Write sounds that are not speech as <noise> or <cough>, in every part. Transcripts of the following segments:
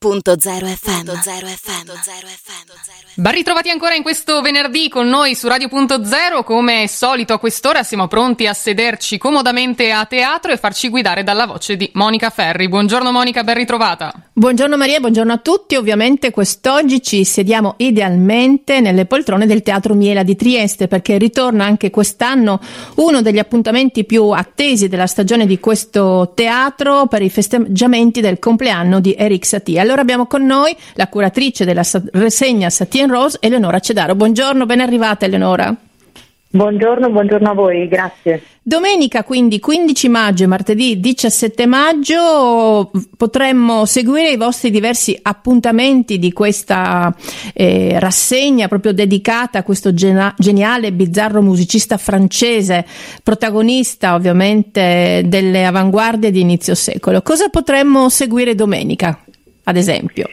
100.0 FM. 0 FM. Ben ritrovati ancora in questo venerdì con noi su Radio.0. Come solito a quest'ora siamo pronti a sederci comodamente a teatro e farci guidare dalla voce di Monica Ferri. Buongiorno Monica, ben ritrovata. Buongiorno Maria, buongiorno a tutti. Ovviamente quest'oggi ci sediamo idealmente nelle poltrone del Teatro Miela di Trieste perché ritorna anche quest'anno uno degli appuntamenti più attesi della stagione di questo teatro per i festeggiamenti del compleanno di Eric Satie. Allora abbiamo con noi la curatrice della rassegna Satien Rose, Eleonora Cedaro. Buongiorno, ben arrivata Eleonora. Buongiorno, buongiorno a voi, grazie. Domenica quindi 15 maggio e martedì 17 maggio potremmo seguire i vostri diversi appuntamenti di questa eh, rassegna proprio dedicata a questo gena- geniale bizzarro musicista francese, protagonista ovviamente delle avanguardie di inizio secolo. Cosa potremmo seguire domenica? Ad esempio?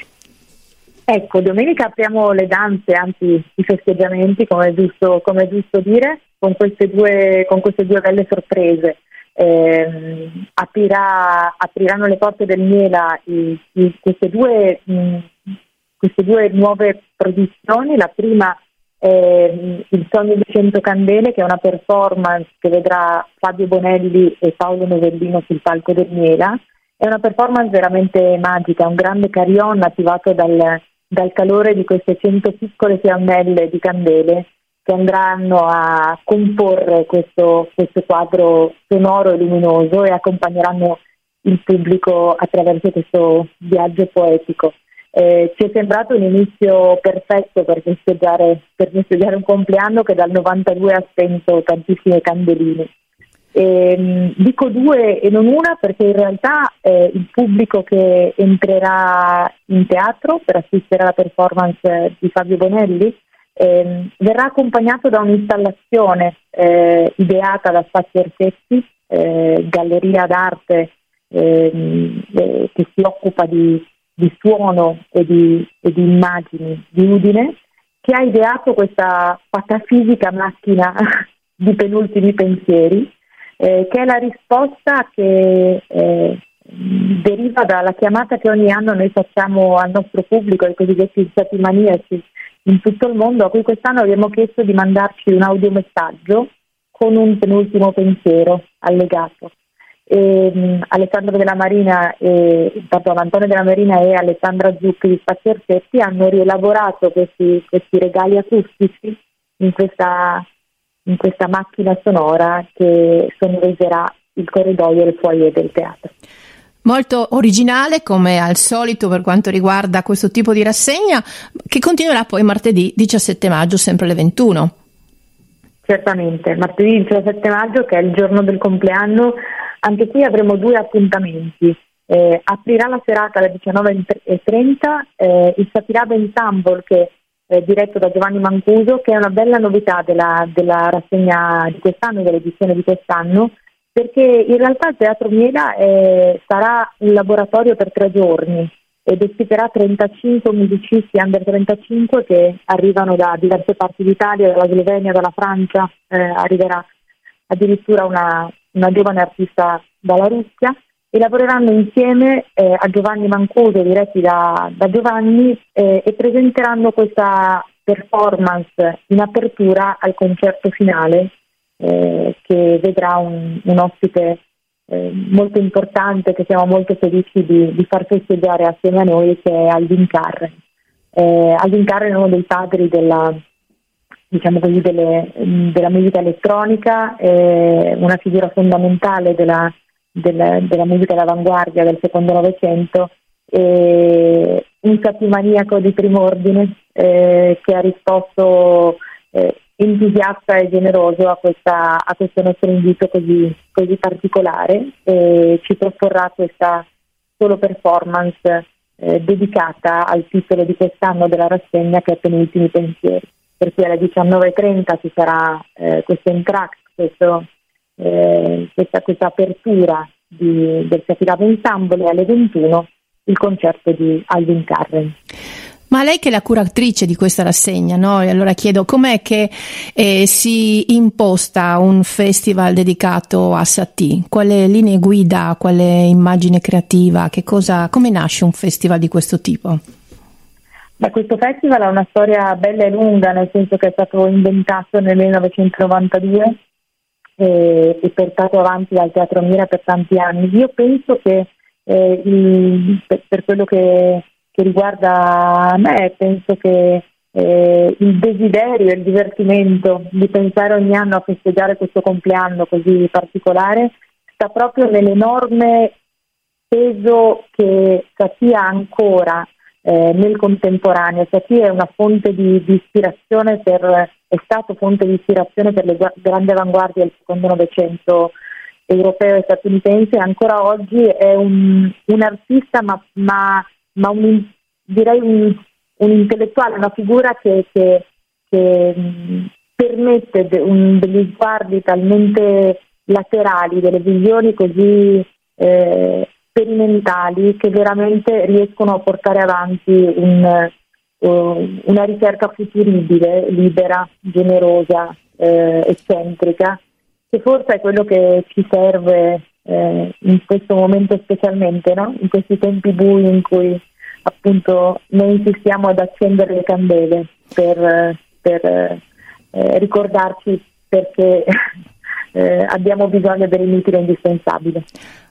Ecco, domenica apriamo le danze, anzi i festeggiamenti, come è giusto, come è giusto dire, con queste, due, con queste due belle sorprese. Eh, aprirà, apriranno le porte del Miela i, i, queste, due, mh, queste, due, nuove produzioni. La prima è Il sogno di cento candele, che è una performance che vedrà Fabio Bonelli e Paolo Novellino sul palco del Miela è una performance veramente magica, un grande carillon attivato dal, dal calore di queste cento piccole fiammelle di candele che andranno a comporre questo, questo quadro sonoro e luminoso e accompagneranno il pubblico attraverso questo viaggio poetico. Eh, ci è sembrato un inizio perfetto per festeggiare, per festeggiare un compleanno che dal 92 ha spento tantissime candeline. Eh, dico due e non una perché in realtà eh, il pubblico che entrerà in teatro per assistere alla performance di Fabio Bonelli eh, verrà accompagnato da un'installazione eh, ideata da Spazio Orsetti, eh, galleria d'arte ehm, eh, che si occupa di, di suono e di, e di immagini di Udine, che ha ideato questa patafisica macchina <laughs> di penultimi pensieri eh, che è la risposta che eh, deriva dalla chiamata che ogni anno noi facciamo al nostro pubblico, ai cosiddetti stati maniaci in tutto il mondo, a cui quest'anno abbiamo chiesto di mandarci un audiomessaggio con un penultimo pensiero allegato. E, um, Alessandro della Marina e, pardon, Antonio della Marina e Alessandra Zucchi di Spazio Orsetti hanno rielaborato questi, questi regali acustici in questa in questa macchina sonora che sonorizzerà il corridoio e il foyer del teatro. Molto originale come al solito per quanto riguarda questo tipo di rassegna che continuerà poi martedì 17 maggio sempre alle 21. Certamente, martedì 17 maggio che è il giorno del compleanno, anche qui avremo due appuntamenti. Eh, aprirà la serata alle 19.30 eh, il Satiraba Ensemble che eh, diretto da Giovanni Mancuso, che è una bella novità della, della rassegna di quest'anno, dell'edizione di quest'anno, perché in realtà il Teatro Miela eh, sarà un laboratorio per tre giorni ed ospiterà 35 musicisti under 35 che arrivano da diverse parti d'Italia, dalla Slovenia, dalla Francia, eh, arriverà addirittura una, una giovane artista dalla Russia e lavoreranno insieme eh, a Giovanni Mancuso, diretti da, da Giovanni, eh, e presenteranno questa performance in apertura al concerto finale eh, che vedrà un, un ospite eh, molto importante che siamo molto felici di, di, far festeggiare assieme a noi che è Alvin Carren. Eh, Alvin Carren è uno dei padri della, diciamo così, delle, della musica elettronica, una figura fondamentale della del, della musica d'avanguardia del secondo Novecento, e un satimaniaco di primo ordine eh, che ha risposto eh, entusiasta e generoso a, questa, a, questo nostro invito così, così particolare e ci proporrà questa solo performance eh, dedicata al titolo di quest'anno della rassegna che è Penultimi Pensieri. Per cui alle 19.30 ci sarà eh, questo entract, questo eh, questa, questa, apertura di, del Safirava Ensemble alle 21 il concerto di Alvin Carren. Ma lei che è la curatrice di questa rassegna, no? E allora chiedo com'è che eh, si imposta un festival dedicato a Satie? Quale linee guida, quale immagine creativa, che cosa, come nasce un festival di questo tipo? Beh, questo festival ha una storia bella e lunga, nel senso che è stato inventato nel 1992 e, e portato avanti dal Teatro Mira per tanti anni. Io penso che eh, il, per, per, quello che, che, riguarda me, penso che eh, il desiderio e il divertimento di pensare ogni anno a festeggiare questo compleanno così particolare sta proprio nell'enorme peso che Satia ha ancora eh, nel contemporaneo. Satie è una fonte di, di, ispirazione per, è stato fonte di ispirazione per le grandi avanguardie del secondo Novecento europeo e statunitense, ancora oggi è un, un artista ma, ma, ma un, direi un, un, intellettuale, una figura che, che, che mh, permette de, degli sguardi talmente laterali, delle visioni così eh, sperimentali che veramente riescono a portare avanti un, uh, una ricerca futuribile, libera, generosa, eh, eccentrica, che forse è quello che ci serve eh, in questo momento specialmente, no? in questi tempi bui in cui appunto noi insistiamo ad accendere le candele per, per eh, ricordarci perché <laughs> eh, abbiamo bisogno dell'inutile indispensabile.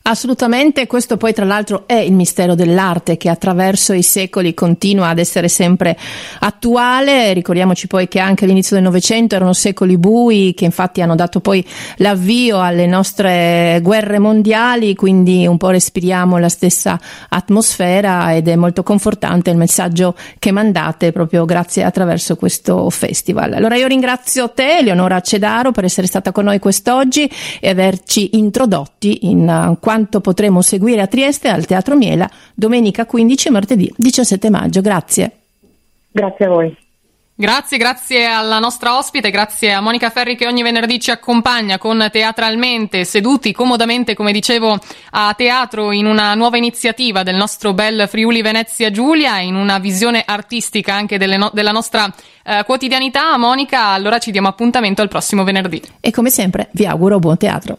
Assolutamente, questo poi tra l'altro è il mistero dell'arte che attraverso i secoli continua ad essere sempre attuale. Ricordiamoci poi che anche all'inizio del Novecento erano secoli bui che infatti hanno dato poi l'avvio alle nostre guerre mondiali, quindi un po' respiriamo la stessa atmosfera ed è molto confortante il messaggio che mandate proprio grazie attraverso questo festival. Allora io ringrazio te, Leonora Cedaro, per essere stata con noi quest'oggi e averci introdotti in quanto quanto potremo seguire a Trieste al Teatro Miela domenica 15 e martedì 17 maggio. Grazie. Grazie a voi. Grazie, grazie alla nostra ospite, grazie a Monica Ferri che ogni venerdì ci accompagna con Teatralmente, seduti comodamente, come dicevo, a teatro in una nuova iniziativa del nostro bel Friuli Venezia Giulia, in una visione artistica anche no- della nostra eh, quotidianità. Monica, allora ci diamo appuntamento al prossimo venerdì. E come sempre vi auguro buon teatro.